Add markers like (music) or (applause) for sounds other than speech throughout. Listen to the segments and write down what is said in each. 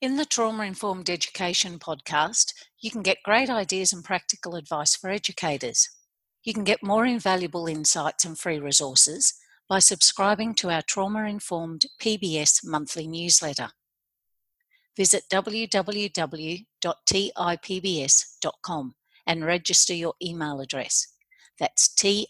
In the Trauma Informed Education podcast, you can get great ideas and practical advice for educators. You can get more invaluable insights and free resources by subscribing to our Trauma Informed PBS monthly newsletter. Visit www.tipbs.com and register your email address. That's tipbs.com.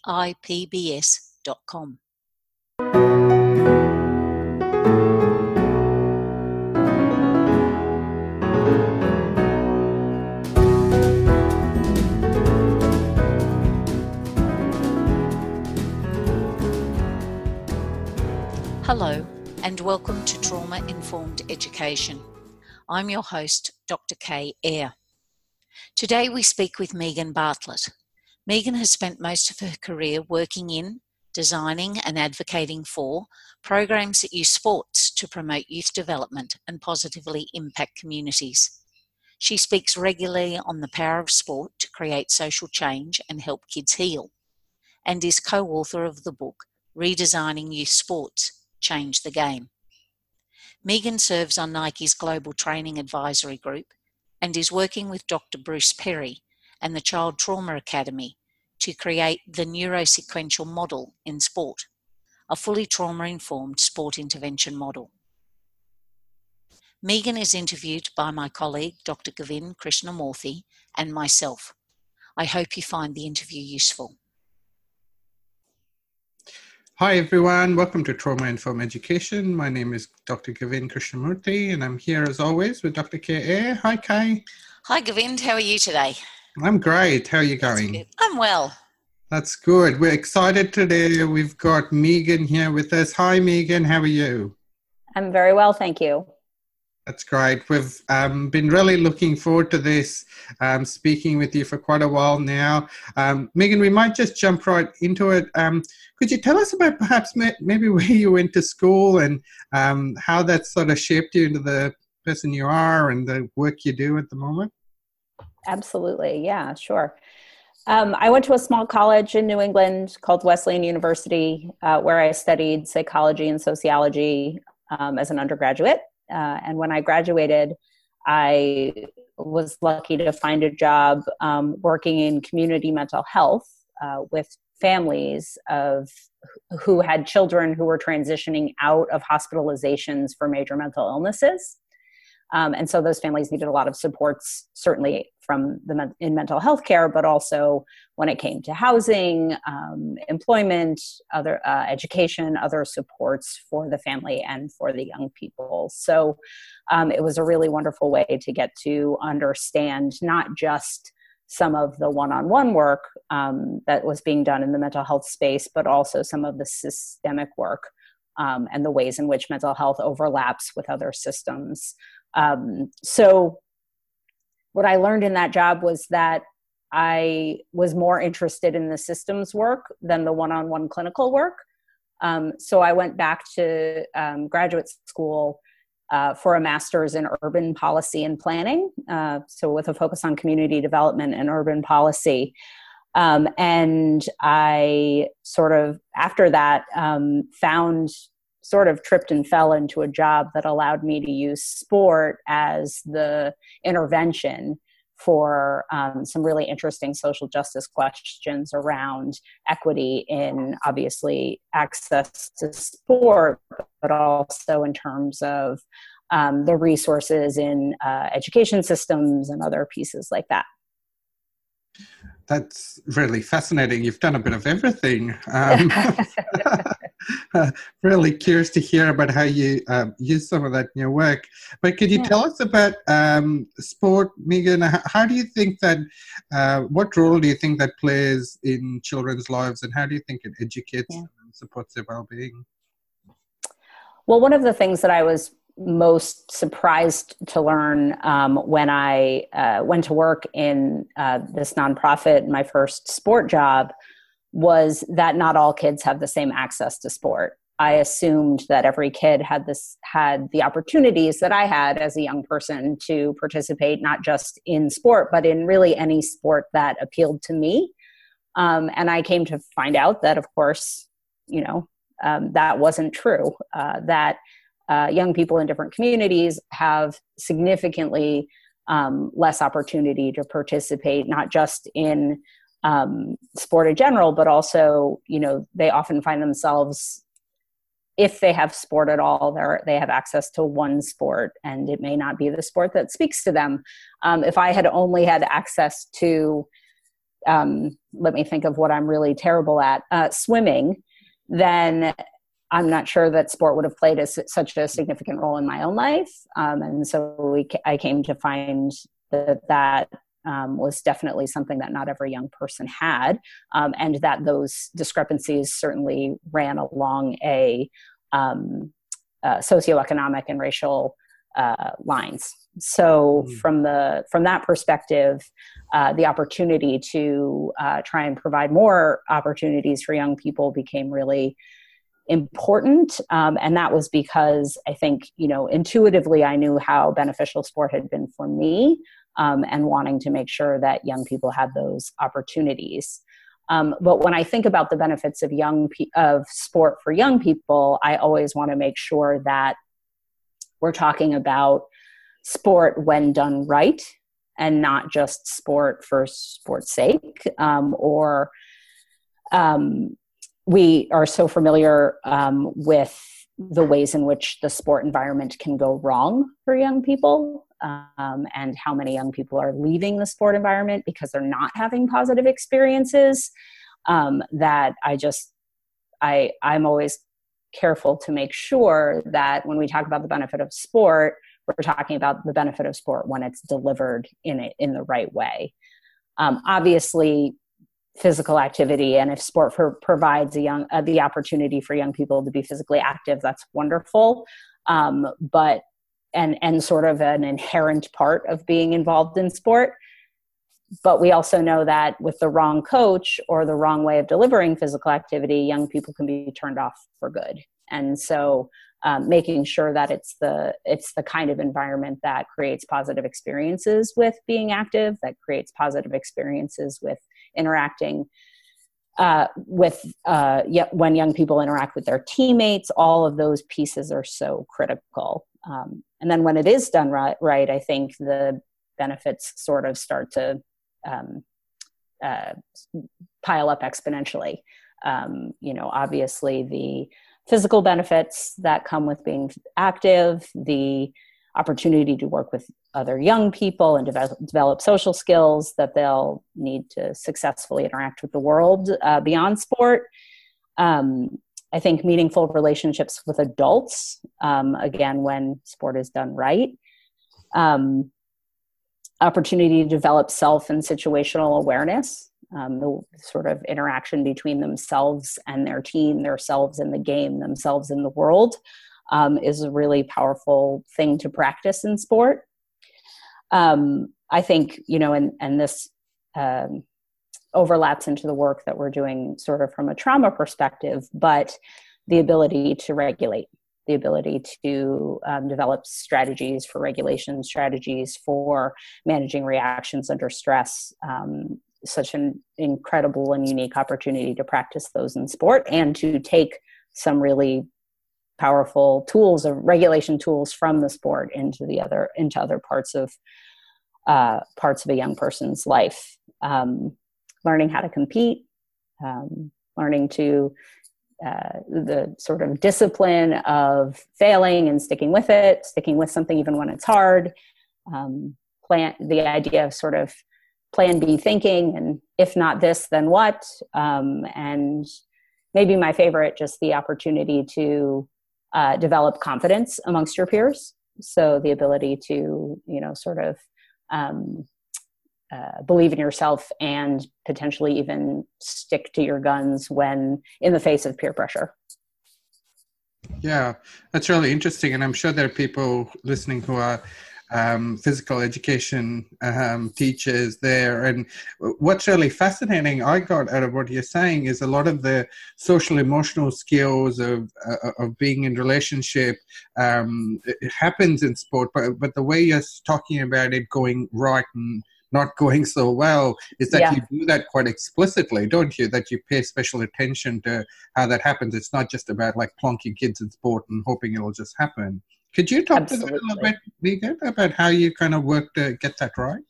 Hello, and welcome to Trauma Informed Education. I'm your host, Dr. Kay Ayre. Today we speak with Megan Bartlett. Megan has spent most of her career working in, designing, and advocating for programs that use sports to promote youth development and positively impact communities. She speaks regularly on the power of sport to create social change and help kids heal, and is co author of the book Redesigning Youth Sports Change the Game. Megan serves on Nike's Global Training Advisory Group and is working with Dr. Bruce Perry and the Child Trauma Academy to create the neurosequential model in sport, a fully trauma informed sport intervention model. Megan is interviewed by my colleague, Dr. Govind Krishnamoorthy, and myself. I hope you find the interview useful. Hi everyone, welcome to Trauma Informed Education. My name is Dr. Govind Krishnamoorthy, and I'm here as always with Dr. K.A. Hi Kay. Hi Govind, how are you today? I'm great. How are you going? I'm well. That's good. We're excited today. We've got Megan here with us. Hi Megan, how are you? I'm very well, thank you. That's great. We've um, been really looking forward to this, um, speaking with you for quite a while now. Um, Megan, we might just jump right into it. Um, could you tell us about perhaps maybe (laughs) where you went to school and um, how that sort of shaped you into the person you are and the work you do at the moment? Absolutely. Yeah, sure. Um, I went to a small college in New England called Wesleyan University, uh, where I studied psychology and sociology as an undergraduate. Uh, and when I graduated, I was lucky to find a job um, working in community mental health uh, with families of who had children who were transitioning out of hospitalizations for major mental illnesses. Um, and so those families needed a lot of supports, certainly from the in mental health care, but also when it came to housing, um, employment, other uh, education, other supports for the family and for the young people. So um, it was a really wonderful way to get to understand not just some of the one-on-one work um, that was being done in the mental health space, but also some of the systemic work um, and the ways in which mental health overlaps with other systems. Um, so, what I learned in that job was that I was more interested in the systems work than the one on one clinical work. Um, so, I went back to um, graduate school. Uh, for a master's in urban policy and planning, uh, so with a focus on community development and urban policy. Um, and I sort of, after that, um, found sort of tripped and fell into a job that allowed me to use sport as the intervention for um, some really interesting social justice questions around equity in obviously access to sport, but also in terms of um, the resources in uh, education systems and other pieces like that that's really fascinating. You've done a bit of everything. Um, (laughs) (laughs) (laughs) really curious to hear about how you um, use some of that in your work. But could you yeah. tell us about um, sport, Megan? How do you think that, uh, what role do you think that plays in children's lives and how do you think it educates yeah. and supports their well being? Well, one of the things that I was most surprised to learn um, when I uh, went to work in uh, this nonprofit, my first sport job, was that not all kids have the same access to sport. I assumed that every kid had this had the opportunities that I had as a young person to participate not just in sport but in really any sport that appealed to me. Um, and I came to find out that, of course, you know, um, that wasn't true. Uh, that uh, young people in different communities have significantly um, less opportunity to participate, not just in um, sport in general, but also, you know, they often find themselves, if they have sport at all, they they have access to one sport, and it may not be the sport that speaks to them. Um, if I had only had access to, um, let me think of what I'm really terrible at, uh, swimming, then I'm not sure that sport would have played a, such a significant role in my own life. Um, and so we, I came to find that that um, was definitely something that not every young person had, um, and that those discrepancies certainly ran along a um, uh, socioeconomic and racial uh, lines. So, mm. from the from that perspective, uh, the opportunity to uh, try and provide more opportunities for young people became really important um, and that was because i think you know intuitively i knew how beneficial sport had been for me um, and wanting to make sure that young people have those opportunities. Um, but when i think about the benefits of young pe- of sport for young people i always want to make sure that we're talking about sport when done right and not just sport for sport's sake um, or um, we are so familiar um, with the ways in which the sport environment can go wrong for young people um, and how many young people are leaving the sport environment because they're not having positive experiences um, that i just i i'm always careful to make sure that when we talk about the benefit of sport we're talking about the benefit of sport when it's delivered in it in the right way. Um, obviously physical activity and if sport provides a young uh, the opportunity for young people to be physically active that's wonderful. Um, but and and sort of an inherent part of being involved in sport. But we also know that with the wrong coach or the wrong way of delivering physical activity young people can be turned off for good. And so um, making sure that it's the it's the kind of environment that creates positive experiences with being active that creates positive experiences with interacting uh, with uh, when young people interact with their teammates all of those pieces are so critical um, and then when it is done right, right i think the benefits sort of start to um, uh, pile up exponentially um, you know obviously the physical benefits that come with being active the opportunity to work with other young people and develop, develop social skills that they'll need to successfully interact with the world uh, beyond sport. Um, I think meaningful relationships with adults, um, again, when sport is done right. Um, opportunity to develop self and situational awareness, um, the sort of interaction between themselves and their team, themselves in the game, themselves in the world um, is a really powerful thing to practice in sport. Um, I think, you know, and, and this um, overlaps into the work that we're doing sort of from a trauma perspective, but the ability to regulate, the ability to um, develop strategies for regulation, strategies for managing reactions under stress, um, such an incredible and unique opportunity to practice those in sport and to take some really powerful tools of regulation tools from the sport into the other into other parts of uh, parts of a young person's life. Um, learning how to compete um, learning to uh, the sort of discipline of failing and sticking with it sticking with something even when it's hard um, plan the idea of sort of plan b thinking and if not this then what um, and maybe my favorite just the opportunity to uh, develop confidence amongst your peers. So the ability to, you know, sort of um, uh, believe in yourself and potentially even stick to your guns when in the face of peer pressure. Yeah, that's really interesting. And I'm sure there are people listening who are um, physical education um, teachers there. And what's really fascinating, I got out of what you're saying, is a lot of the social emotional skills of uh, of being in relationship um, happens in sport, but but the way you're talking about it going right and not going so well is that yeah. you do that quite explicitly, don't you? That you pay special attention to how that happens. It's not just about like plonking kids in sport and hoping it'll just happen. Could you talk Absolutely. to that a little bit, Megan, about how you kind of work to get that right?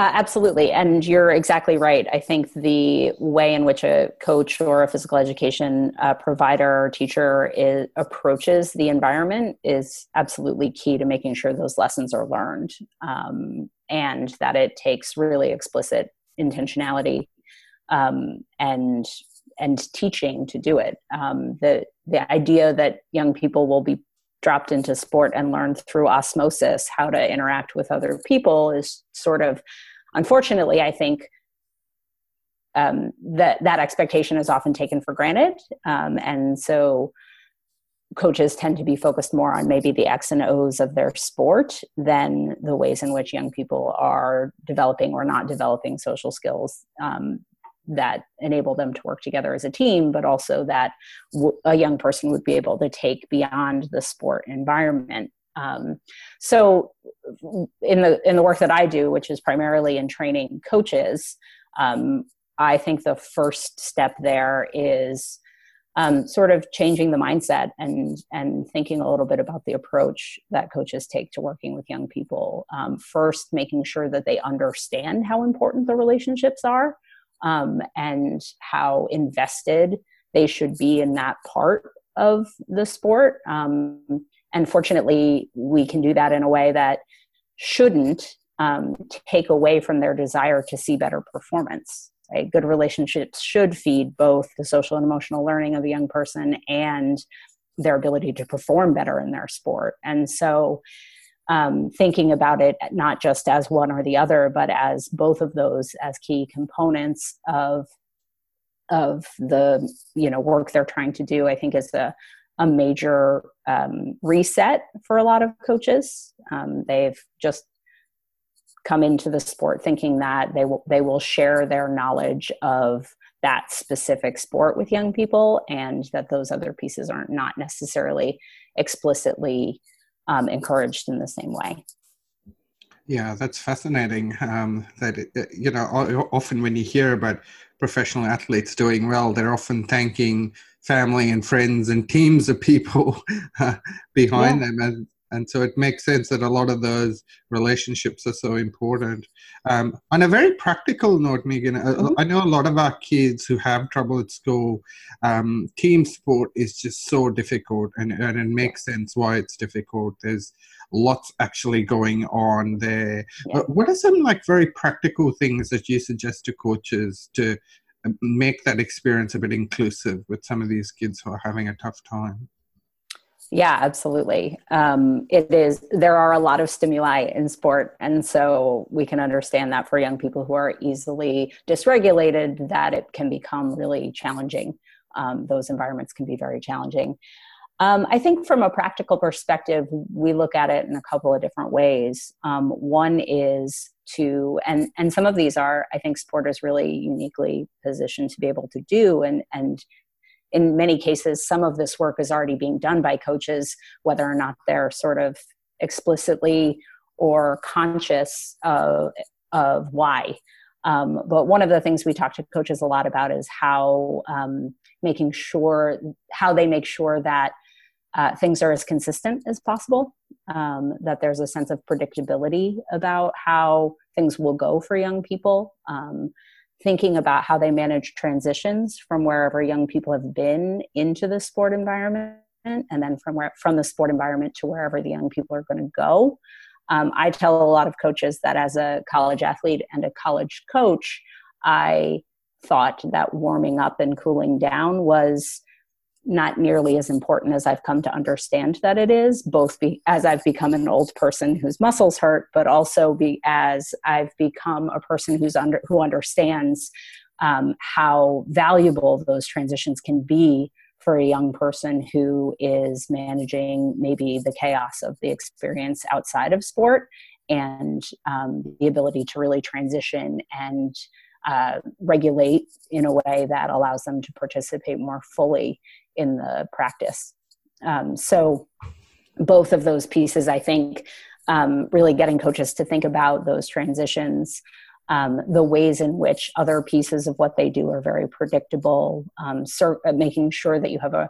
Uh, absolutely. And you're exactly right. I think the way in which a coach or a physical education uh, provider or teacher is, approaches the environment is absolutely key to making sure those lessons are learned um, and that it takes really explicit intentionality um, and and teaching to do it. Um, the the idea that young people will be dropped into sport and learned through osmosis how to interact with other people is sort of unfortunately, I think um, that that expectation is often taken for granted, um, and so coaches tend to be focused more on maybe the X and O's of their sport than the ways in which young people are developing or not developing social skills um, that enable them to work together as a team, but also that w- a young person would be able to take beyond the sport environment. Um, so, in the in the work that I do, which is primarily in training coaches, um, I think the first step there is um, sort of changing the mindset and and thinking a little bit about the approach that coaches take to working with young people. Um, first, making sure that they understand how important the relationships are um, and how invested they should be in that part of the sport. Um, and fortunately, we can do that in a way that shouldn't um, take away from their desire to see better performance. Right? Good relationships should feed both the social and emotional learning of a young person and their ability to perform better in their sport. And so, um, thinking about it not just as one or the other, but as both of those as key components of of the you know work they're trying to do, I think is a a major um, reset for a lot of coaches. Um, they've just come into the sport thinking that they will they will share their knowledge of that specific sport with young people, and that those other pieces aren't not necessarily explicitly um, encouraged in the same way. Yeah, that's fascinating. Um, that you know, often when you hear about professional athletes doing well, they're often thanking family and friends and teams of people (laughs) uh, behind yeah. them and and so it makes sense that a lot of those relationships are so important. Um, on a very practical note, Megan, mm-hmm. I know a lot of our kids who have trouble at school. Um, team sport is just so difficult, and, and it makes sense why it's difficult. There's lots actually going on there. Yeah. What are some like very practical things that you suggest to coaches to make that experience a bit inclusive with some of these kids who are having a tough time yeah absolutely. Um, it is there are a lot of stimuli in sport and so we can understand that for young people who are easily dysregulated that it can become really challenging. Um, those environments can be very challenging. Um, I think from a practical perspective, we look at it in a couple of different ways. Um, one is to, and and some of these are, I think, sport is really uniquely positioned to be able to do, and and in many cases, some of this work is already being done by coaches, whether or not they're sort of explicitly or conscious of of why. Um, but one of the things we talk to coaches a lot about is how um, making sure how they make sure that uh, things are as consistent as possible, um, that there's a sense of predictability about how things will go for young people. Thinking about how they manage transitions from wherever young people have been into the sport environment and then from where from the sport environment to wherever the young people are going to go. Um, i tell a lot of coaches that as a college athlete and a college coach i thought that warming up and cooling down was not nearly as important as I've come to understand that it is, both be, as I've become an old person whose muscles hurt, but also be as I've become a person who's under who understands um, how valuable those transitions can be for a young person who is managing maybe the chaos of the experience outside of sport and um, the ability to really transition and uh, regulate in a way that allows them to participate more fully in the practice. Um, so both of those pieces, I think, um, really getting coaches to think about those transitions um, the ways in which other pieces of what they do are very predictable, um, ser- uh, making sure that you have a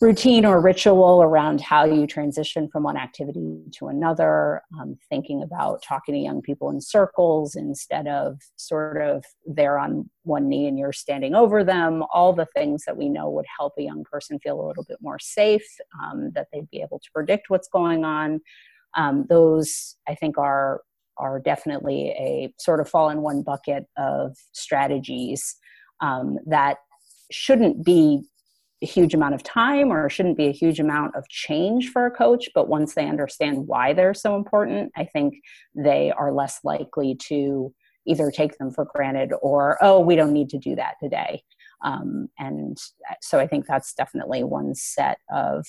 routine or ritual around how you transition from one activity to another, um, thinking about talking to young people in circles instead of sort of they're on one knee and you're standing over them, all the things that we know would help a young person feel a little bit more safe, um, that they'd be able to predict what's going on. Um, those, I think, are are definitely a sort of fall in one bucket of strategies um, that shouldn't be a huge amount of time or shouldn't be a huge amount of change for a coach but once they understand why they're so important i think they are less likely to either take them for granted or oh we don't need to do that today. Um, and so i think that's definitely one set of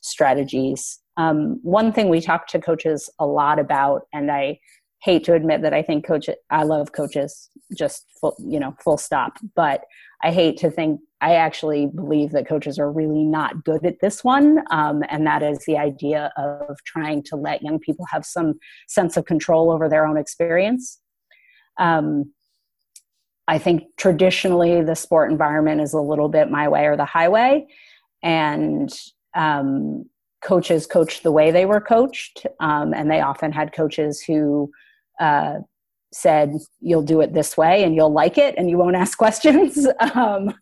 strategies. Um, one thing we talk to coaches a lot about and i hate to admit that I think coach I love coaches just full, you know full stop but I hate to think I actually believe that coaches are really not good at this one um, and that is the idea of trying to let young people have some sense of control over their own experience. Um, I think traditionally the sport environment is a little bit my way or the highway and um, coaches coached the way they were coached um, and they often had coaches who uh, said you'll do it this way and you'll like it and you won't ask (laughs) questions. Um,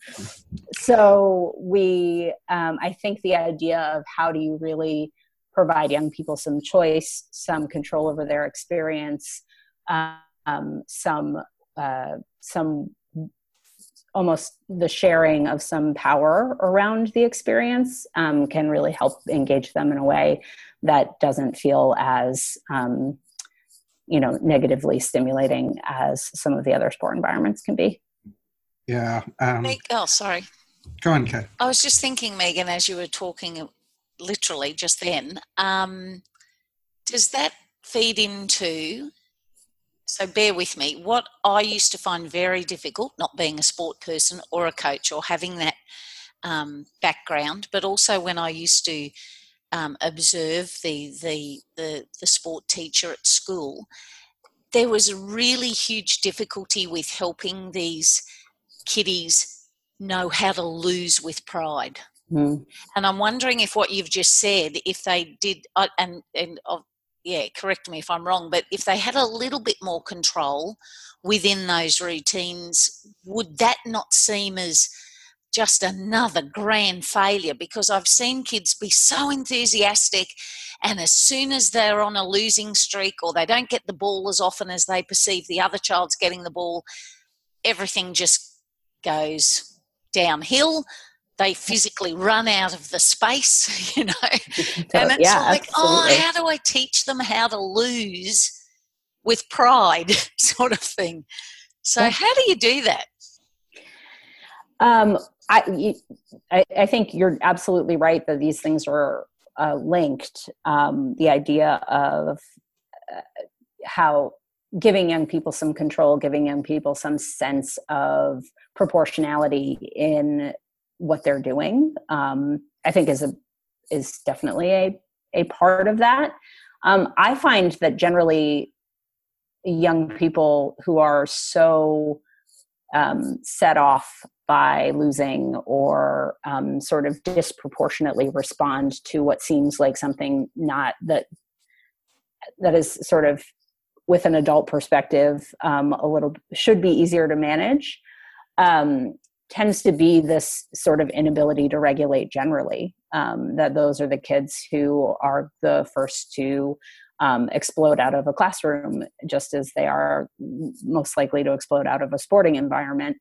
so we um, i think the idea of how do you really provide young people some choice some control over their experience um, some uh, some almost the sharing of some power around the experience um, can really help engage them in a way that doesn't feel as um, you know negatively stimulating as some of the other sport environments can be yeah um, oh sorry go on Kate. i was just thinking megan as you were talking literally just then um, does that feed into so bear with me what i used to find very difficult not being a sport person or a coach or having that um, background but also when i used to um, observe the, the, the, the sport teacher at school, there was a really huge difficulty with helping these kiddies know how to lose with pride. Mm. And I'm wondering if what you've just said, if they did, uh, and, and uh, yeah, correct me if I'm wrong, but if they had a little bit more control within those routines, would that not seem as just another grand failure because I've seen kids be so enthusiastic, and as soon as they're on a losing streak or they don't get the ball as often as they perceive the other child's getting the ball, everything just goes downhill. They physically run out of the space, (laughs) you know. (laughs) and it's yeah, like, oh, absolutely. oh, how do I teach them how to lose with pride, (laughs) sort of thing? So, how do you do that? Um, I, I, I think you're absolutely right that these things are uh, linked. Um, the idea of uh, how giving young people some control, giving young people some sense of proportionality in what they're doing, um, I think is a is definitely a a part of that. Um, I find that generally young people who are so um, set off by losing or um, sort of disproportionately respond to what seems like something not that that is sort of with an adult perspective um, a little should be easier to manage um, tends to be this sort of inability to regulate generally um, that those are the kids who are the first to um, explode out of a classroom just as they are most likely to explode out of a sporting environment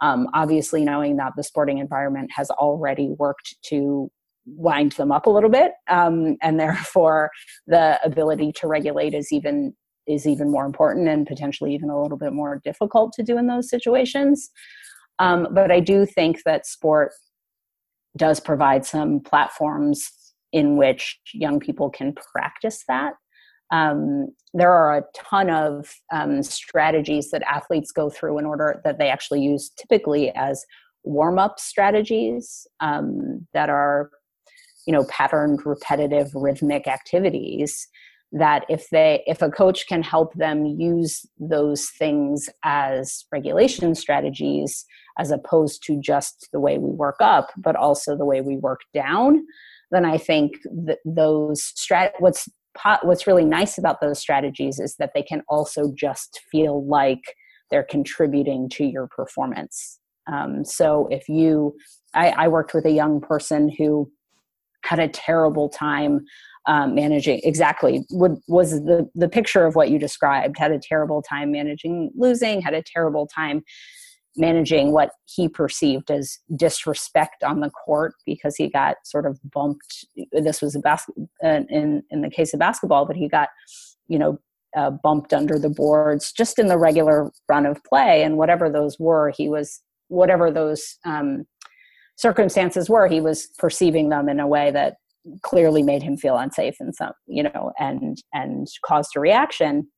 um, obviously, knowing that the sporting environment has already worked to wind them up a little bit, um, and therefore the ability to regulate is even is even more important and potentially even a little bit more difficult to do in those situations. Um, but I do think that sport does provide some platforms in which young people can practice that um, there are a ton of um, strategies that athletes go through in order that they actually use typically as warm-up strategies um, that are you know patterned repetitive rhythmic activities that if they if a coach can help them use those things as regulation strategies as opposed to just the way we work up but also the way we work down then i think that those strat what's what's really nice about those strategies is that they can also just feel like they're contributing to your performance. Um, so if you I, I worked with a young person who had a terrible time um, managing exactly what was the the picture of what you described had a terrible time managing losing had a terrible time managing what he perceived as disrespect on the court because he got sort of bumped. This was a uh, in in the case of basketball but he got you know uh, bumped under the boards just in the regular run of play. And whatever those were he was whatever those um, circumstances were he was perceiving them in a way that clearly made him feel unsafe and some you know and and caused a reaction.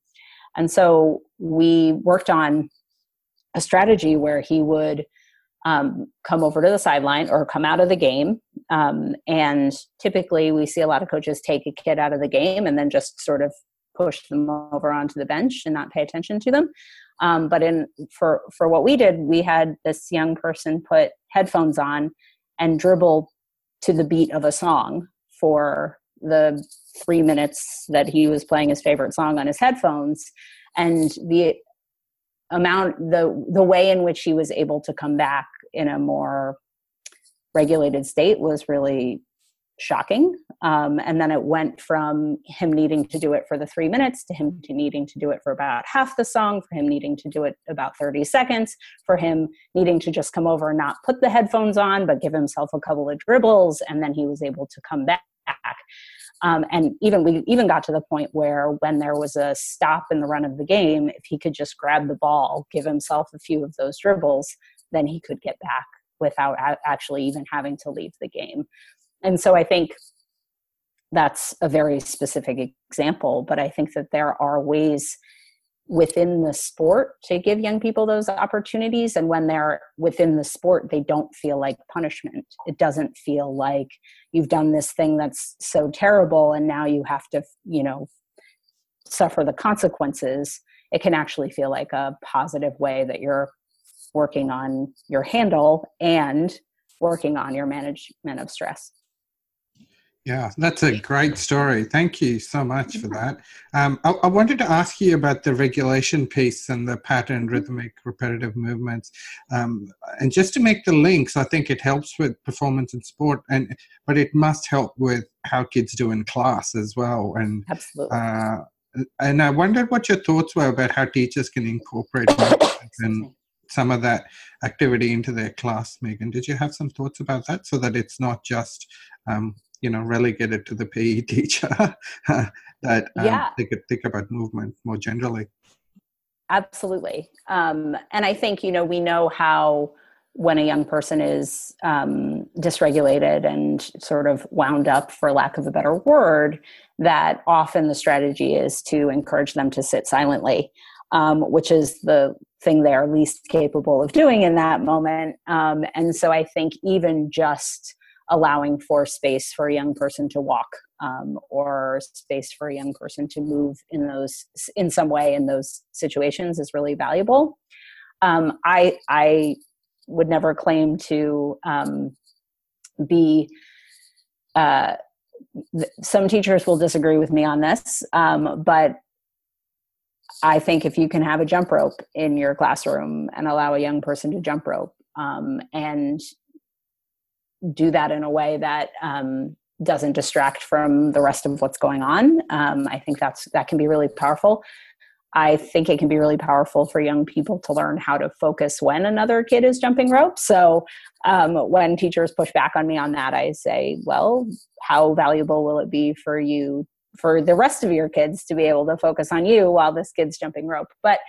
And so we worked on a strategy where he would um, come over to the sideline or come out of the game. Um, and typically we see a lot of coaches take a kid out of the game and then just sort of push them over onto the bench and not pay attention to them. Um, but in for for what we did we had this young person put headphones on and dribble to the beat of a song for the three minutes that he was playing his favorite song on his headphones. And the amount the the way in which he was able to come back in a more regulated state was really shocking. Um, and then it went from him needing to do it for the three minutes to him to needing to do it for about half the song for him needing to do it about 30 seconds for him needing to just come over and not put the headphones on but give himself a couple of dribbles and then he was able to come back um, and even we even got to the point where when there was a stop in the run of the game if he could just grab the ball give himself a few of those dribbles then he could get back without actually even having to leave the game. And so i think that's a very specific example but i think that there are ways within the sport to give young people those opportunities. And when they're within the sport they don't feel like punishment. It doesn't feel like you've done this thing that's so terrible and now you have to you know suffer the consequences. It can actually feel like a positive way that you're working on your handle and working on your management of stress yeah, that's a great story. Thank you so much for that. Um, I, I, wanted to ask you about the regulation piece and the pattern, mm-hmm. rhythmic, repetitive movements. Um, and just to make the links, I think it helps with performance in sport, and but it must help with how kids do in class as well. And absolutely. Uh, and I wondered what your thoughts were about how teachers can incorporate (coughs) and some of that activity into their class. Megan, did you have some thoughts about that, so that it's not just um, you know relegated to the PE (laughs) teacher that um, yeah. they could think about movement more generally. Absolutely, um, and I think you know we know how when a young person is um, dysregulated and sort of wound up, for lack of a better word, that often the strategy is to encourage them to sit silently, um, which is the thing they are least capable of doing in that moment. Um, and so I think even just allowing for space for a young person to walk um, or space for a young person to move in those in some way in those situations is really valuable. Um, i i would never claim to um, be uh, some teachers will disagree with me on this um, but i think if you can have a jump rope in your classroom and allow a young person to jump rope um, and do that in a way that um, doesn't distract from the rest of what's going on. Um, I think that's that can be really powerful. I think it can be really powerful for young people to learn how to focus when another kid is jumping rope. So um, when teachers push back on me on that, I say, well, how valuable will it be for you, for the rest of your kids to be able to focus on you while this kid's jumping rope? But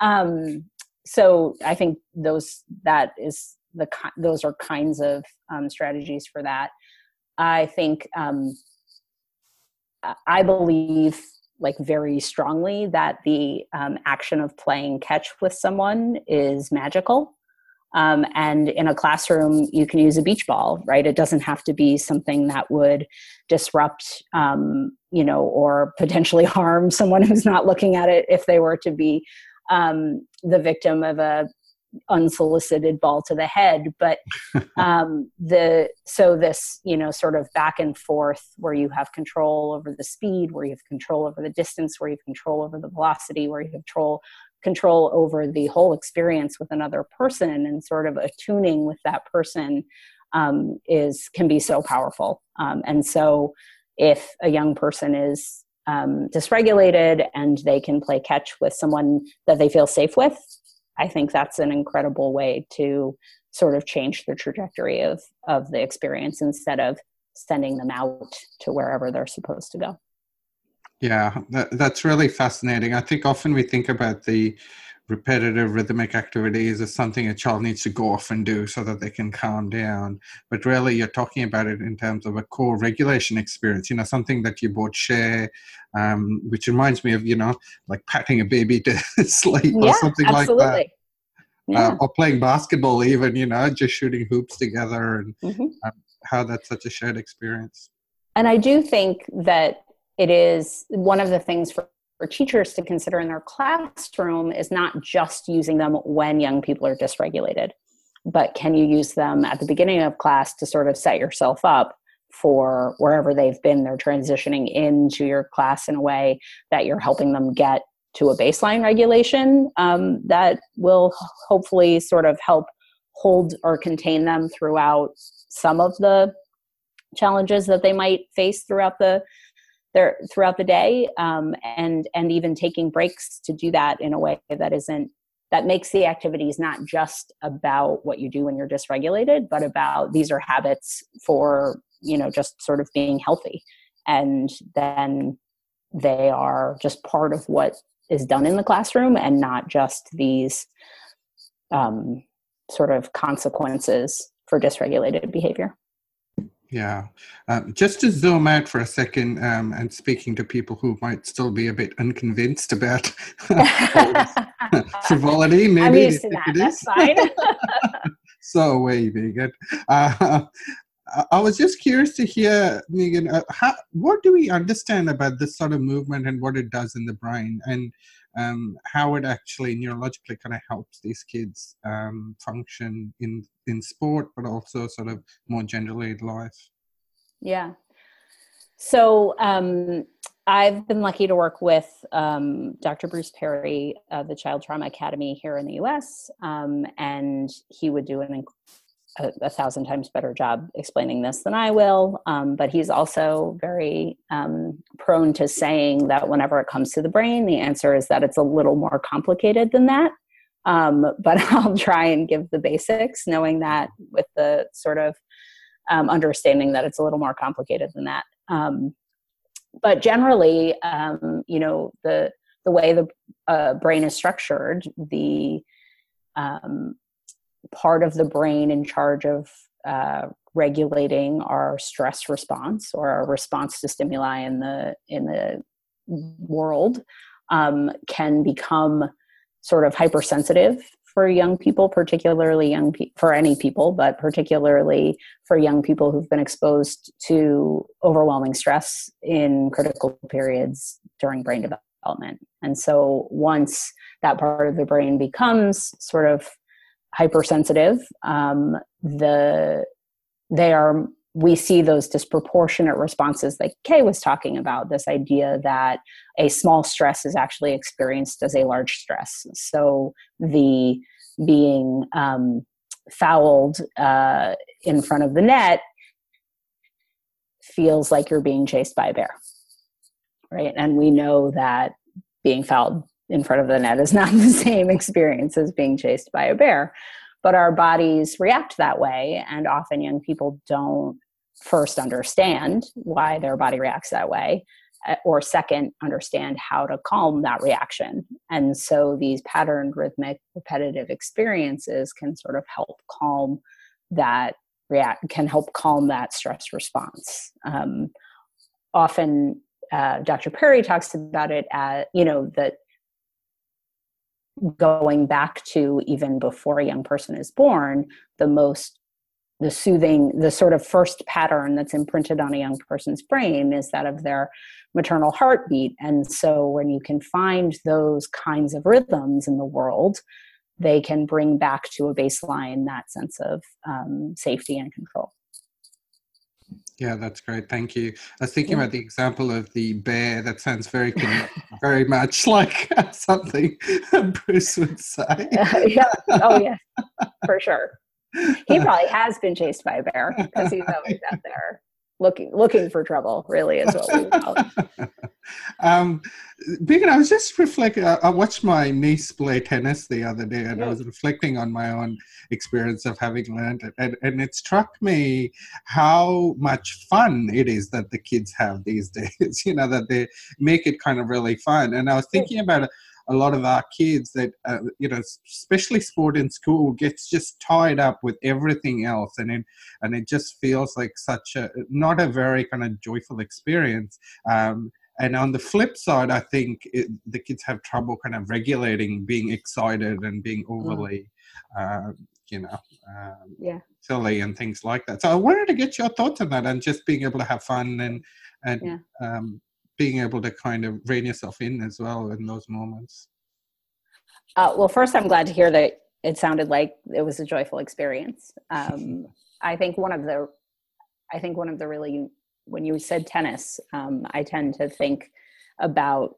um, so I think those that is the those are kinds of um, strategies for that. I think um, I believe like very strongly that the um, action of playing catch with someone is magical. Um, and in a classroom, you can use a beach ball, right? It doesn't have to be something that would disrupt, um, you know, or potentially (laughs) harm someone who's not looking at it if they were to be um, the victim of a unsolicited ball to the head but (laughs) um, the so this you know sort of back and forth where you have control over the speed where you have control over the distance where you have control over the velocity where you have control control over the whole experience with another person and sort of attuning with that person um, is can be so powerful. Um, and so if a young person is um, dysregulated and they can play catch with someone that they feel safe with I think that's an incredible way to sort of change the trajectory of of the experience instead of sending them out to wherever they're supposed to go. Yeah, that, that's really fascinating. I think often we think about the repetitive rhythmic activities is something a child needs to go off and do so that they can calm down. But really, you're talking about it in terms of a core regulation experience, you know, something that you both share, um, which reminds me of, you know, like patting a baby to (laughs) sleep yeah, or something absolutely. like that. Yeah. Uh, or playing basketball, even, you know, just shooting hoops together and mm-hmm. um, how that's such a shared experience. And I do think that it is one of the things for for teachers to consider in their classroom is not just using them when young people are dysregulated, but can you use them at the beginning of class to sort of set yourself up for wherever they've been? They're transitioning into your class in a way that you're helping them get to a baseline regulation um, that will hopefully sort of help hold or contain them throughout some of the challenges that they might face throughout the there throughout the day um, and and even taking breaks to do that in a way that isn't that makes the activities not just about what you do when you're dysregulated but about these are habits for you know just sort of being healthy. And then they are just part of what is done in the classroom and not just these um, sort of consequences for dysregulated behavior yeah. Um, just to zoom out for a second um, and speaking to people who might still be a bit unconvinced about (laughs) frivolity, maybe. I'm used to that. That's fine. (laughs) (laughs) so way Megan. Uh, I was just curious to hear, Megan, uh, how, what do we understand about this sort of movement and what it does in the brain? And um, how it actually neurologically kind of helps these kids um, function in in sport, but also sort of more generally in life. Yeah. So um, I've been lucky to work with um, Dr. Bruce Perry of the Child Trauma Academy here in the U.S., um, and he would do an a, a, thousand times better job explaining this than I will. Um, but he's also very um, prone to saying that whenever it comes to the brain, the answer is that it's a little more complicated than that. Um, (laughs) but I'll try and give the basics, knowing that with the sort of um, understanding that it's a little more complicated than that. Um, but generally, you know, the the way the uh, brain is structured, the um, part of the brain in charge of uh, regulating our stress response or our response to stimuli in the in the world um, can become sort of hypersensitive for young people particularly young pe- for any people but particularly for young people who've been exposed to overwhelming stress in critical periods during brain development. And so once that part of the brain becomes sort of hypersensitive, um, the they are we see those disproportionate responses like Kay was talking about this idea that a small stress is actually experienced as a large stress. So the being um, fouled uh, in front of the net feels like you're being chased by a bear, right? And we know that being fouled in front of the net is not (laughs) the same experience as being chased by a bear. But our bodies react that way, and often young people don't first understand why their body reacts that way, eh, or second, understand how to calm that reaction. And so these patterned, rhythmic, repetitive experiences can sort of help calm that react, can help calm that stress response. Um, often, uh, Dr. Perry talks about it as, you know, that going back to even before a young person is born, the most the soothing, the sort of first pattern that's imprinted on a young person's brain is that of their maternal heartbeat. And so when you can find those kinds of rhythms in the world, they can bring back to a baseline that sense of um, safety and control. Yeah, that's great. Thank you. I was thinking yeah. about the example of the bear. That sounds very, very much (laughs) like (laughs) something (laughs) Bruce would say. Uh, yeah. Oh, yeah, for sure. He probably has been chased by a bear because he's always out there looking looking for trouble. Really, is what we call it. (laughs) um, Megan, I was just reflecting. I watched my niece play tennis the other day, and I was reflecting on my own experience of having learned it, and, and it struck me how much fun it is that the kids have these (laughs) days. you know that they make it kind of really fun. And I was thinking about it a lot of our kids that uh, you know especially sport in school gets just tied up with everything else and it and it just feels like such a not a very kind of joyful experience um, and on the flip side i think it, the kids have trouble kind of regulating being excited and being mm. overly mm. uh, you know um, yeah silly and things like that so i wanted to get your thoughts on that and just being able to have fun and and yeah. um, being able to kind of rein yourself in as well in those moments? Uh, well, first, I'm glad to hear that it sounded like it was a joyful experience. Um, (laughs) I think one of the, I think one of the really, when you said tennis, um, I tend to think about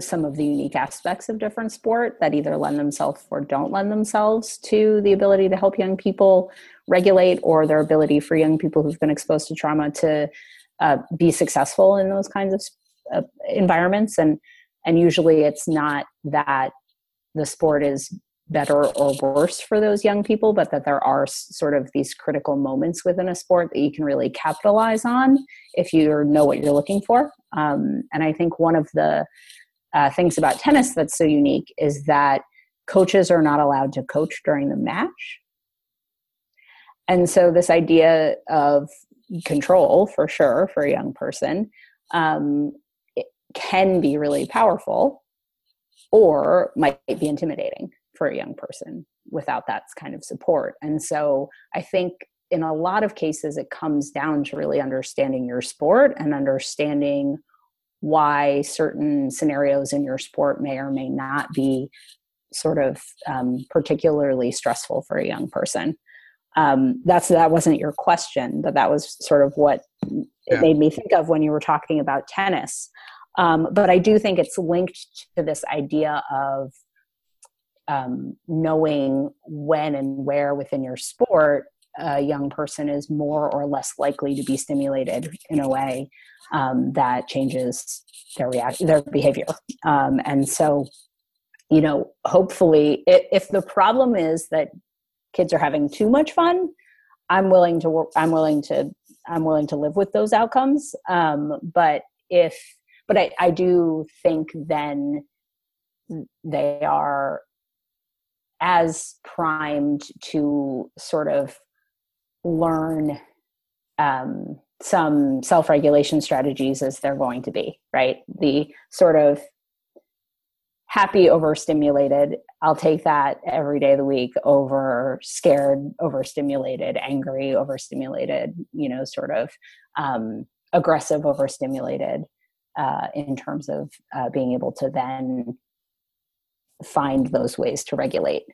some of the unique aspects of different sport that either lend themselves or don't lend themselves to the ability to help young people regulate or their ability for young people who've been exposed to trauma to uh, be successful in those kinds of uh, environments. And and usually it's not that the sport is better or worse for those young people but that there are sort of these critical moments within a sport that you can really capitalize on if you know what you're looking for. Um, and i think one of the uh, things about tennis that's so unique is that coaches are not allowed to coach during the match. And so this idea of control for sure for a young person um, can be really powerful or might be intimidating for a young person without that kind of support. And so i think in a lot of cases it comes down to really understanding your sport and understanding why certain scenarios in your sport may or may not be sort of um, particularly stressful for a young person um, that's that wasn't your question, but that was sort of what yeah. it made me think of when you were talking about tennis. Um, but I do think it's linked to this idea of um, knowing when and where within your sport a young person is more or less likely to be stimulated in a way um, that changes their react their behavior. Um, and so, you know, hopefully, if, if the problem is that kids are having too much fun i'm willing to work i'm willing to i'm willing to live with those outcomes. Um, but if but I, I do think then they are as primed to sort of learn um, some self-regulation strategies as they're going to be right? The sort of happy overstimulated. I'll take that every day of the week over scared overstimulated angry overstimulated you know sort of um, aggressive overstimulated uh, in terms of uh, being able to then find those ways to regulate.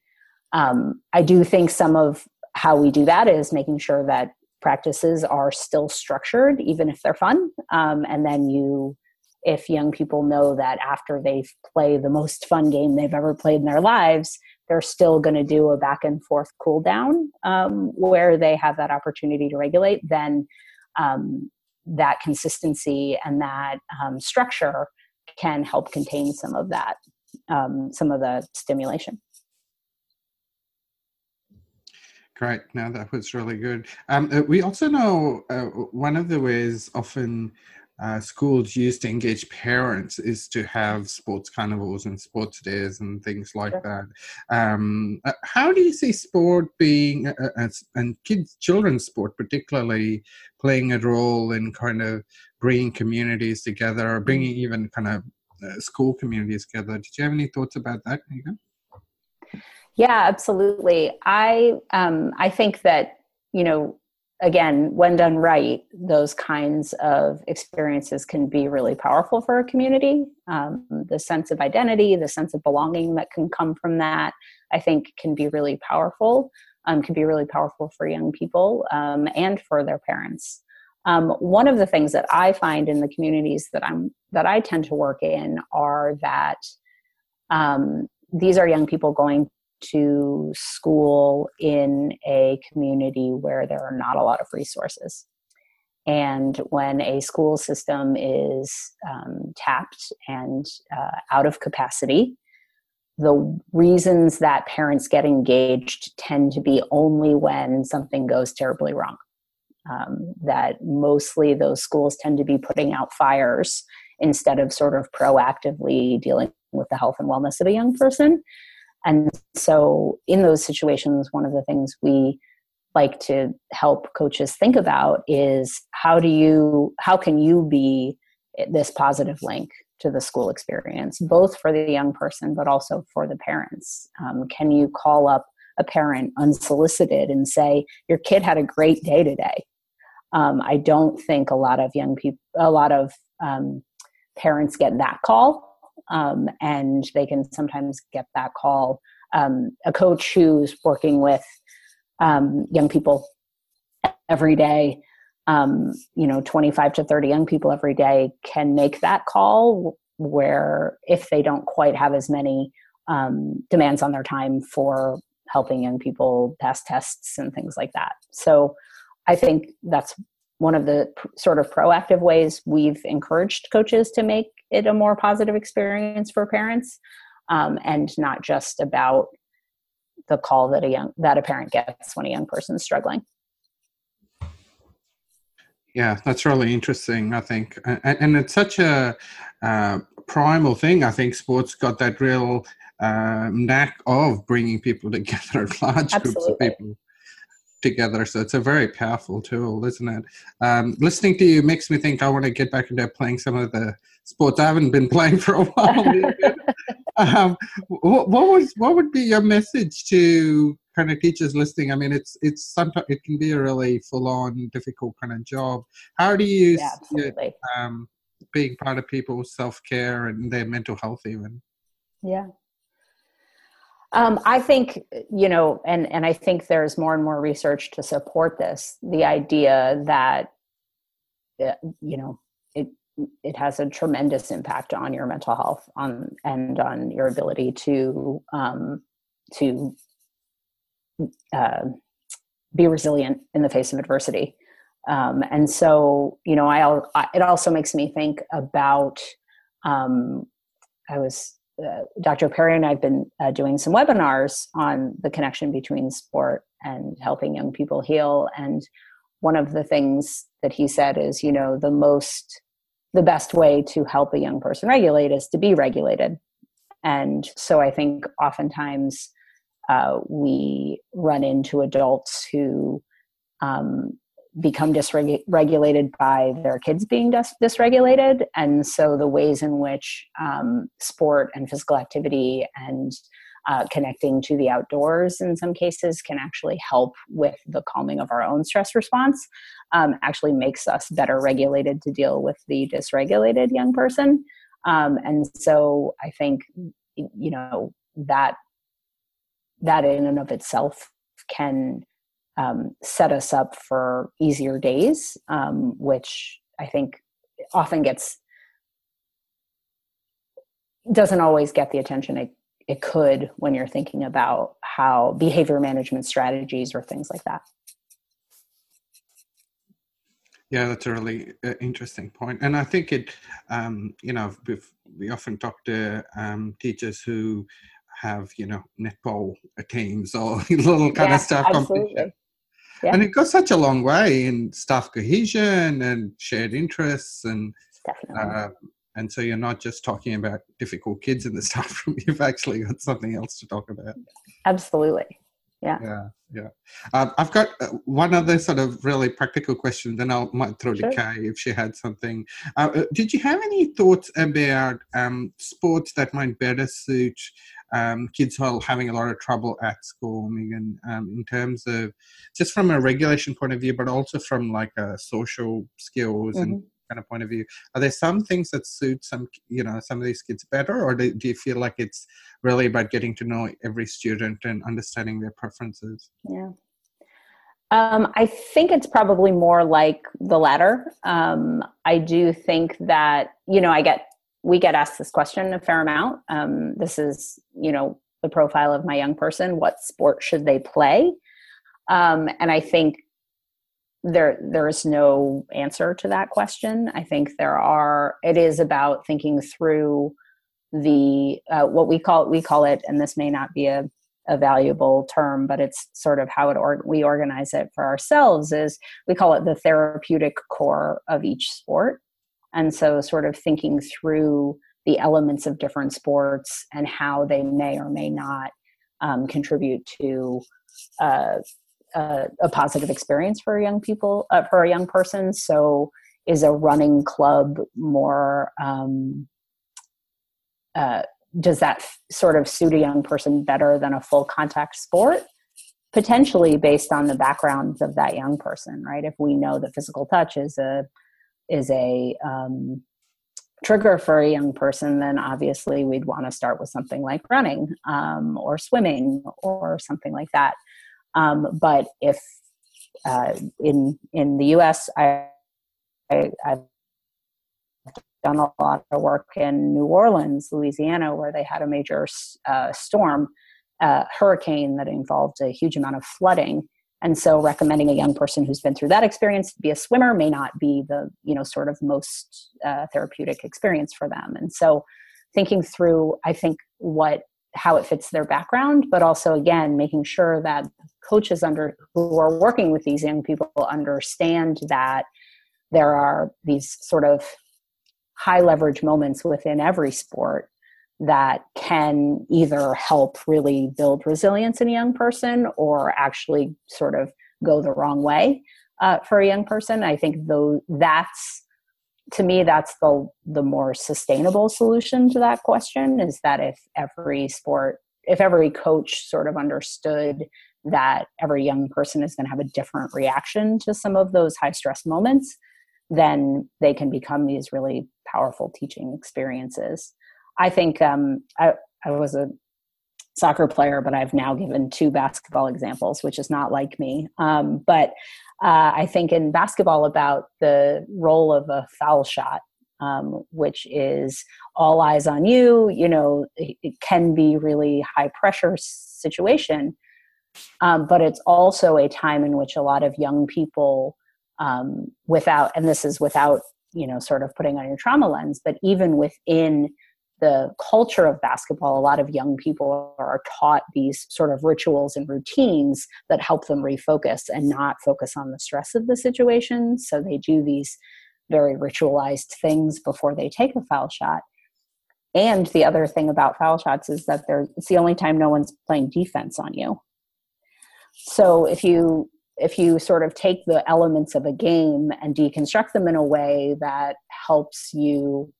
Um, i do think some of how we do that is making sure that practices are still structured even if they're fun um, and then you if young people know that after they play the most fun game they've ever played in their lives, they're still going to do a back and forth cool down um, where they have that opportunity to regulate, then um, that consistency and that um, structure can help contain some of that, um, some of the stimulation. Great. Now that was really good. Um, uh, we also know uh, one of the ways often uh, schools use to engage parents is to have sports carnivals and sports days and things like sure. that. Um, uh, how do you see sport being, uh, uh and kids, children's sport particularly, playing a role in kind of bringing communities together, or bringing mm. even kind of uh, school communities together. Did you have any thoughts about that, Megan? Yeah, absolutely. I um, I think that you know again, when done right, those kinds of experiences can be really powerful for a community. Um, the sense of identity, the sense of belonging that can come from that, I think, can be really powerful. Um, can be really powerful for young people um, and for their parents. Um, one of the things that I find in the communities that I'm that I tend to work in are that um, these are young people going to school in a community where there are not a lot of resources. And when a school system is um, tapped and uh, out of capacity, the reasons that parents get engaged tend to be only when something goes terribly wrong. Um, that mostly those schools tend to be putting out fires instead of sort of proactively dealing with the health and wellness of a young person. And so, in those situations, one of the things we like to help coaches think about is how do you, how can you be this positive link to the school experience, both for the young person but also for the parents? Um, can you call up a parent unsolicited and say, Your kid had a great day today? Um, I don't think a lot of young people, a lot of um, parents get that call um, and they can sometimes get that call. Um, a coach who's working with um, young people every day, um, you know, 25 to 30 young people every day can make that call where if they don't quite have as many um, demands on their time for helping young people pass tests and things like that. So I think that's one of the sort of proactive ways we've encouraged coaches to make it a more positive experience for parents um, and not just about the call that a young that a parent gets when a young person is struggling. Yeah that's really interesting i think. And, and it's such a uh, primal thing i think sports got that real uh, knack of bringing people together (laughs) large Absolutely. groups of people together. So it's a very powerful tool, isn't it? Um, listening to you makes me think I want to get back into playing some of the sports I haven't been (laughs) playing for a while. (laughs) um, what, what, was what would be your message to kind of teachers listening? I mean, it's it's sometimes it can be a really full on, difficult kind of job. How do you yeah, it, um, being part of people's self care and their mental health, even? Yeah. Um, I think you know, and and I think there's more and more research to support this. The idea that uh, you know it it has a tremendous impact on your mental health on and on your ability to um, to uh, be resilient in the face of adversity. Um, and so, you know, I, I, it also makes me think about. Um, I was uh, Dr. Perry and I have been uh, doing some webinars on the connection between sport and helping young people heal. And one of the things that he said is, you know, the most, the best way to help a young person regulate is to be regulated. And so I think oftentimes uh, we run into adults who um, become dysregulated by their kids being dis- dysregulated. And so the ways in which um, sport and physical activity and uh, connecting to the outdoors in some cases can actually help with the calming of our own stress response um, actually makes us better regulated to deal with the dysregulated young person. Um, and so i think you know that that in and of itself can um, set us up for easier days, um, which I think often gets doesn't always get the attention it, it could when you're thinking about how behavior management strategies or things like that. Yeah, that's a really uh, interesting point, and I think it, um, you know, we often talk to um, teachers who have, you know, netball teams or (laughs) little kind yeah, of stuff. Absolutely. Yeah. And it goes such a long way in staff cohesion and shared interests and uh, and so you're not just talking about difficult kids in the (laughs) staff room, you've actually got something else to talk about. Absolutely. Yeah. Yeah. Yeah. Um, I've got uh, one other sort of really practical question, then I might throw sure. to Kay if she had something. Uh, uh, did you have any thoughts about um, sports that might better suit um, kids who are having a lot of trouble at school, Megan, um, in terms of just from a regulation point of view, but also from like a social skills mm-hmm. and kind of point of view? Are there some things that suit some, you know, some of these kids better, or do, do you feel like it's really about getting to know every student and understanding their preferences? Yeah. Um, I think it's probably more like the latter. Um, I do think that you know I get we get asked this question a fair amount. Um, this is you know the profile of my young person. What sport should they play? Um, and I think there there is no answer to that question i think there are it is about thinking through the uh, what we call we call it and this may not be a, a valuable term but it's sort of how it or, we organize it for ourselves is we call it the therapeutic core of each sport and so sort of thinking through the elements of different sports and how they may or may not um, contribute to uh, a, a positive experience for young people uh, for a young person. So is a running club more um, uh, does that f- sort of suit a young person better than a full contact sport? Potentially based on the backgrounds of that young person right? If we know that physical touch is a is a um, trigger for a young person then obviously we'd want to start with something like running um, or swimming or something like that um, but if uh, in in the U.S., I, I have done a lot of work in New Orleans, Louisiana, where they had a major uh, storm, uh, hurricane that involved a huge amount of flooding. And so, recommending a young person who's been through that experience to be a swimmer may not be the you know sort of most uh, therapeutic experience for them. And so, thinking through, I think what how it fits their background, but also again making sure that coaches under who are working with these young people understand that there are these sort of high leverage moments within every sport that can either help really build resilience in a young person or actually sort of go the wrong way uh, for a young person. I think though that's to me that's the the more sustainable solution to that question is that if every sport if every coach sort of understood that every young person is going to have a different reaction to some of those high stress moments, then they can become these really powerful teaching experiences. I think um, I, I was a soccer player, but I've now given two basketball examples, which is not like me. Um, but uh, I think in basketball about the role of a foul shot, um, which is all eyes on you. You know, it, it can be really high pressure situation, um, but it's also a time in which a lot of young people, um, without, and this is without, you know, sort of putting on your trauma lens, but even within the culture of basketball, a lot of young people are taught these sort of rituals and routines that help them refocus and not focus on the stress of the situation. So they do these very ritualized things before they take a foul shot. And the other thing about foul shots is that they're, it's the only time no one's playing defense on you so if you if you sort of take the elements of a game and deconstruct them in a way that helps you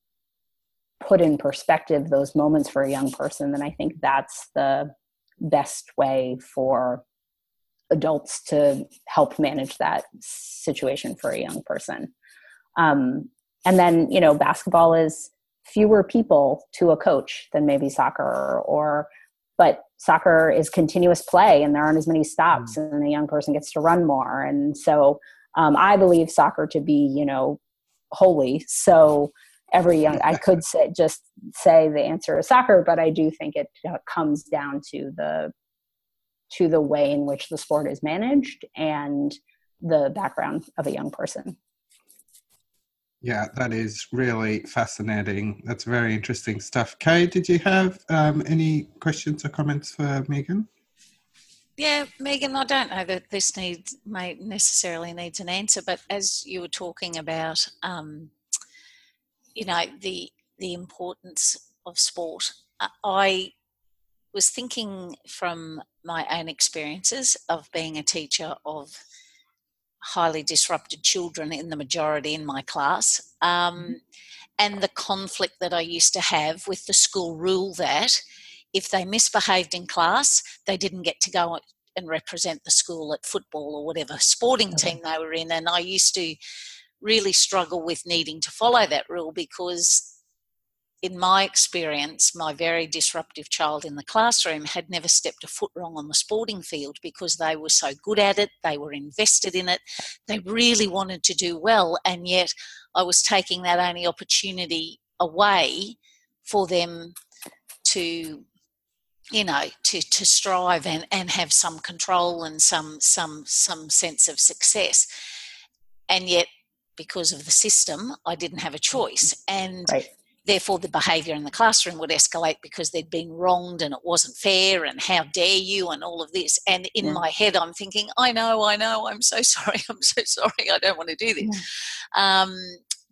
put in perspective those moments for a young person then i think that's the best way for adults to help manage that situation for a young person. Um, and then you know basketball is fewer people to a coach than maybe soccer or but soccer is continuous play and there aren't as many stops mm. and the young person gets to run more. And so um, i believe soccer to be you know holy. So every young i could say just say the answer is soccer but i do think it uh, comes down to the to the way in which the sport is managed and the background of a young person yeah, that is really fascinating. That's very interesting stuff. Kay, did you have um, any questions or comments for Megan? Yeah, Megan, I don't know that this needs may necessarily needs an answer, but as you were talking about, um, you know, the the importance of sport, uh, I was thinking from my own experiences of being a teacher of highly disrupted children in the majority in my class, um, mm-hmm. and the conflict that I used to have with the school rule that if they misbehaved in class, they didn't get to go and represent the school at football or whatever sporting team they were in. And I used to really struggle with needing to follow that rule because in my experience, my very disruptive child in the classroom had never stepped a foot wrong on the sporting field because they were so good at it, they were invested in it, they really wanted to do well, and yet I was taking that only opportunity away for them to you know to to strive and and have some control and some some some sense of success. And yet because of the system i didn't have a choice and right. therefore the behavior in the classroom would escalate because they'd been wronged and it wasn't fair and how dare you and all of this and in yeah. my head i'm thinking i know i know i'm so (laughs) sorry i'm so sorry i don't want to do this yeah. um,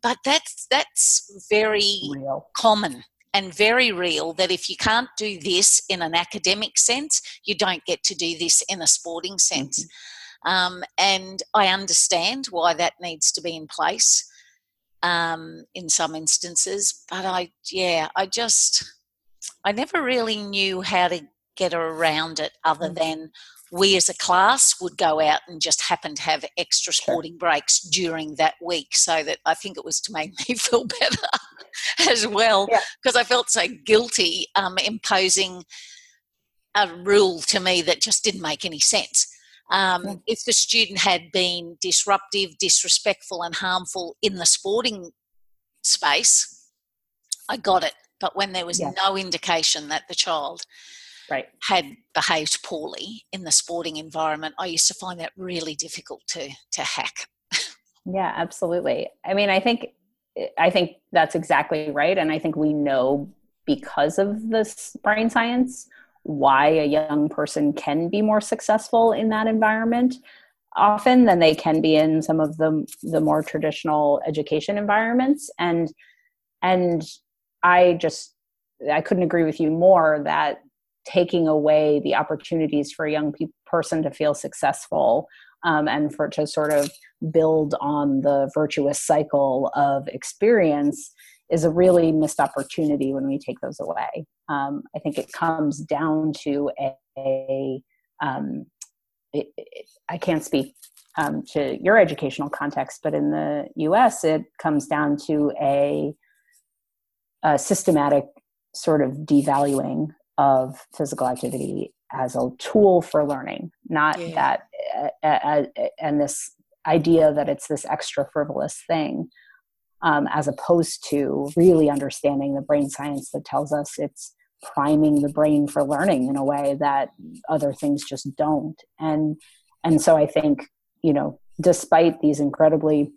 but that's that's very Real. common and very real that if you can't do this in an academic sense, you don't get to do this in a sporting sense. Mm-hmm. Um, and I understand why that needs to be in place um, in some instances, but I, yeah, I just, I never really knew how to get around it other mm-hmm. than we as a class would go out and just happen to have extra sporting breaks during that week so that I think it was to make (laughs) me feel better as well because yeah. I felt so guilty um, imposing a rule to me that just didn't make any sense. Um. If the student had been disruptive, disrespectful, and harmful in the sporting space, I got it. But when there was yeah. no indication that the child right. had behaved poorly in the sporting environment, I used to find that really difficult to to hack. yeah, absolutely. I mean, I think I think that's exactly right, and I think we know because of this brain science why a young person can be more successful in that environment often than they can be in some of the the more traditional education environments. And and i just i couldn't agree with you more that taking away the opportunities for a young pe- person to feel successful um, and for to sort of build on the virtuous cycle of experience is a really missed opportunity when we take those away. Um, I think it comes down to a, a um, it, it, I can't speak um, to your educational context, but in the US, it comes down to a, a systematic sort of devaluing of physical activity as a tool for learning, not yeah. that, uh, uh, uh, and this idea that it's this extra frivolous thing, um, as opposed to really understanding the brain science that tells us it's priming the brain for learning in a way that other things just don't. And and so I think you know, despite these incredibly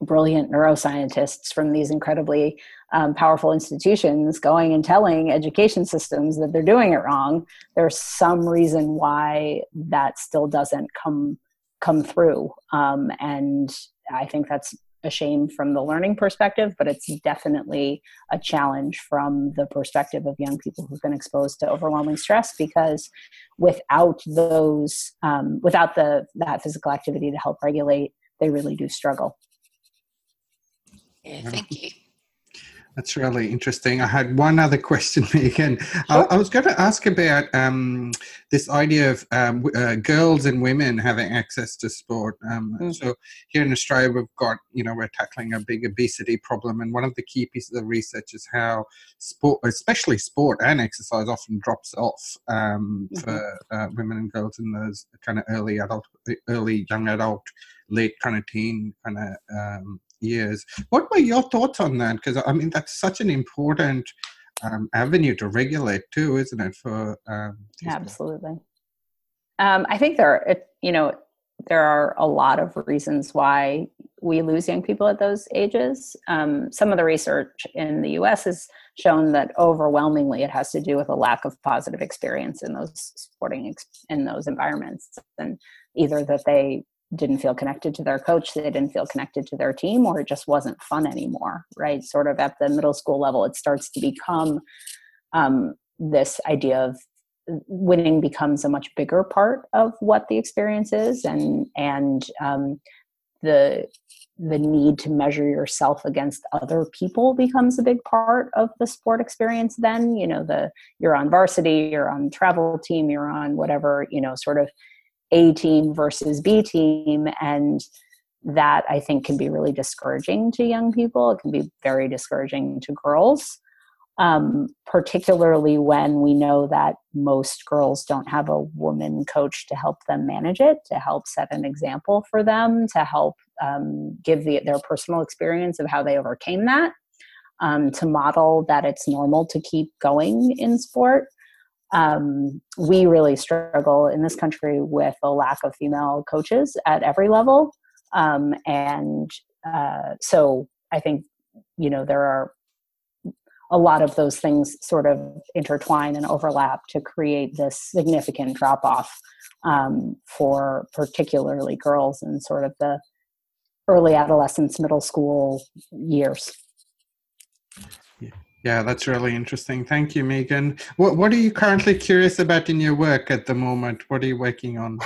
brilliant neuroscientists from these incredibly um, powerful institutions going and telling education systems that they're doing it wrong there's some reason why that still doesn't come come through um, and i think that's a shame from the learning perspective but it's definitely a challenge from the perspective of young people who've been exposed to overwhelming stress because without those um, without the that physical activity to help regulate they really do struggle yeah, thank you. That's really interesting. I had one other question, (laughs) Megan. Sure. I, I, was going to ask about um, this idea of um, uh, girls and women having access to sport. Um, mm. So here in Australia, we've got, you know, we're tackling a big obesity problem, and one of the key pieces of research is how sport, especially sport and exercise, often drops off um, mm-hmm. for uh, women and girls in those kind of early adult, early young adult, late kind of teen kind of um, years. What were your thoughts on that? Because I mean, that's such an important um, avenue to regulate too, isn't it? For um, absolutely. Um, I think there, are, you know, there are a lot of reasons why we lose young people at those ages. Um, some of the research in the U.S. has shown that overwhelmingly it has to do with a lack of positive experience in those sporting ex- in those environments, and either that they didn't feel connected to their coach they didn't feel connected to their team or it just wasn't fun anymore right? Sort of at the middle school level it starts to become um, this idea of winning becomes a much bigger part of what the experience is and and um, the the need to measure yourself against other people becomes a big part of the sport experience then you know the you're on varsity you're on travel team you're on whatever you know sort of a team versus b team and that i think can be really discouraging to young people it can be very discouraging to girls um, particularly when we know that most girls don't have a woman coach to help them manage it, to help set an example for them, to help um, give the, their personal experience of how they overcame that, um, to model that it's normal to keep going in sport. Um, we really struggle in this country with a lack of female coaches at every level. Um, and uh, so I think, you know, there are a lot of those things sort of intertwine and overlap to create this significant drop off um, for particularly girls in sort of the early adolescence, middle school years. Yeah, that's really interesting. Thank you, Megan. What What are you currently curious about in your work at the moment? What are you working on?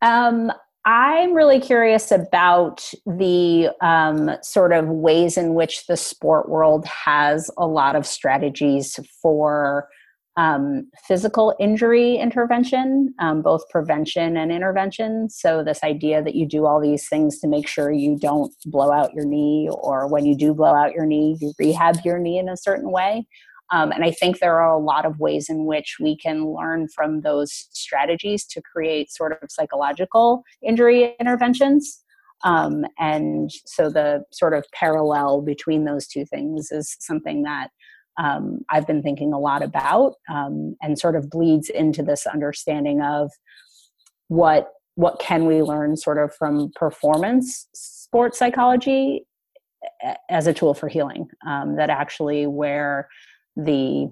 Um, I'm really curious about the um, sort of ways in which the sport world has a lot of strategies for um, physical injury intervention, um, both prevention and intervention. So, this idea that you do all these things to make sure you don't blow out your knee, or when you do blow out your knee, you rehab your knee in a certain way. Um, and I think there are a lot of ways in which we can learn from those strategies to create sort of psychological injury interventions. Um, and so the sort of parallel between those two things is something that um, I've been thinking a lot about um, and sort of bleeds into this understanding of what what can we learn sort of from performance sports psychology as a tool for healing um, that actually where the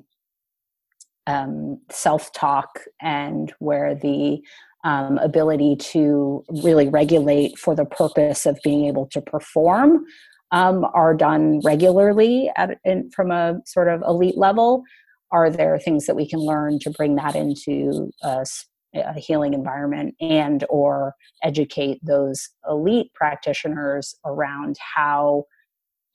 um, self talk and where the um, ability to really regulate for the purpose of being able to perform um, are done regularly at, in, from a sort of elite level. Are there things that we can learn to bring that into a, a healing environment and or educate those elite practitioners around how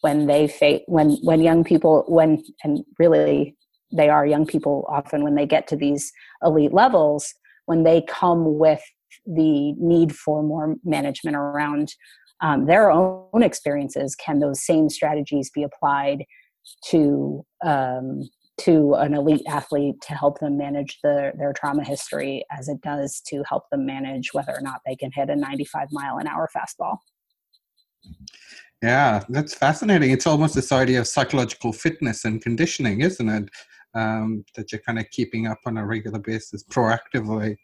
when they face when when young people when and really they are young people often when they get to these elite levels when they come with the need for more management around um, their own experiences can those same strategies be applied to um, to an elite athlete to help them manage the, their trauma history as it does to help them manage whether or not they can hit a 95 mile an hour fastball yeah, that's fascinating. It's almost this idea of psychological fitness and conditioning, isn't it? Um, that you're kind of keeping up on a regular basis, proactively,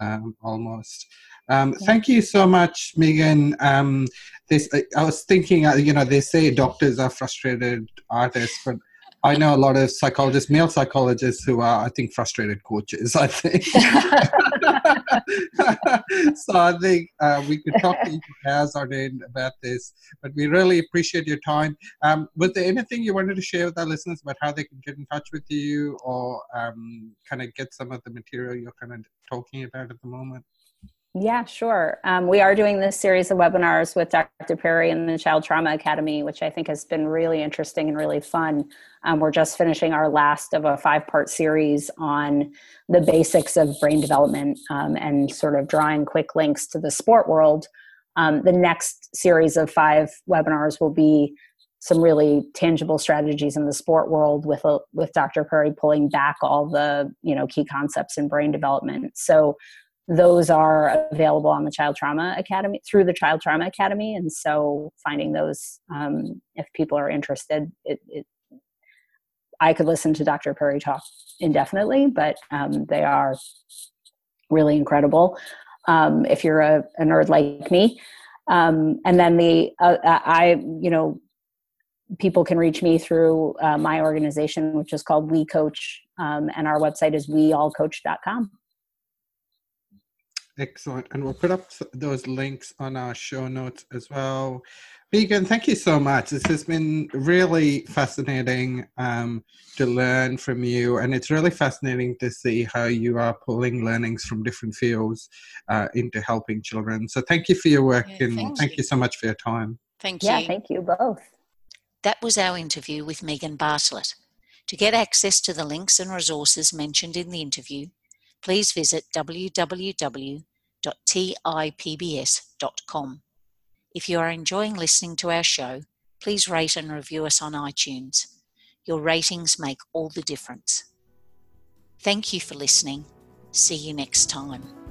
um, almost. Um, thank you so much, Megan. Um, this I was thinking, uh, you know, they say doctors are frustrated artists, but I know a lot of psychologists, male psychologists, who are, I think, frustrated coaches. I think. (laughs) so I think uh, we could talk to or in about this, but we really appreciate your time. Um, was there anything you wanted to share with our listeners about how they can get in touch with you, or um, kind of get some of the material you're kind of talking about at the moment? Yeah, sure. Um, we are doing this series of webinars with Dr. Perry and the Child Trauma Academy, which I think has been really interesting and really fun. Um, we're just finishing our last of a five part series on the basics of brain development um, and sort of drawing quick links to the sport world. Um, the next series of five webinars will be some really tangible strategies in the sport world with a, with Dr. Perry pulling back all the you know key concepts in brain development. So those are available on the Child Trauma Academy through the Child Trauma Academy, and so finding those um, if people are interested, it, it, I could listen to Dr. Perry talk indefinitely, but um, they are really incredible. Um, if you're a, a, nerd like me, um, and then the uh, I you know people can reach me through uh, my organization, which is called We Coach, um, and our website is weallcoach.com. Excellent. And we'll put up those links on our show notes as well. Megan, thank you so much. This has been really fascinating um, to learn from you, and it's really fascinating to see how you are pulling learnings from different fields uh, into helping children. So, thank you for your work, yeah, and thank, thank you. you so much for your time. Thank you. Yeah, thank you both. That was our interview with Megan Bartlett. To get access to the links and resources mentioned in the interview, please visit www.tipbs.com. If you are enjoying listening to our show, please rate and review us on iTunes. Your ratings make all the difference. Thank you for listening. See you next time.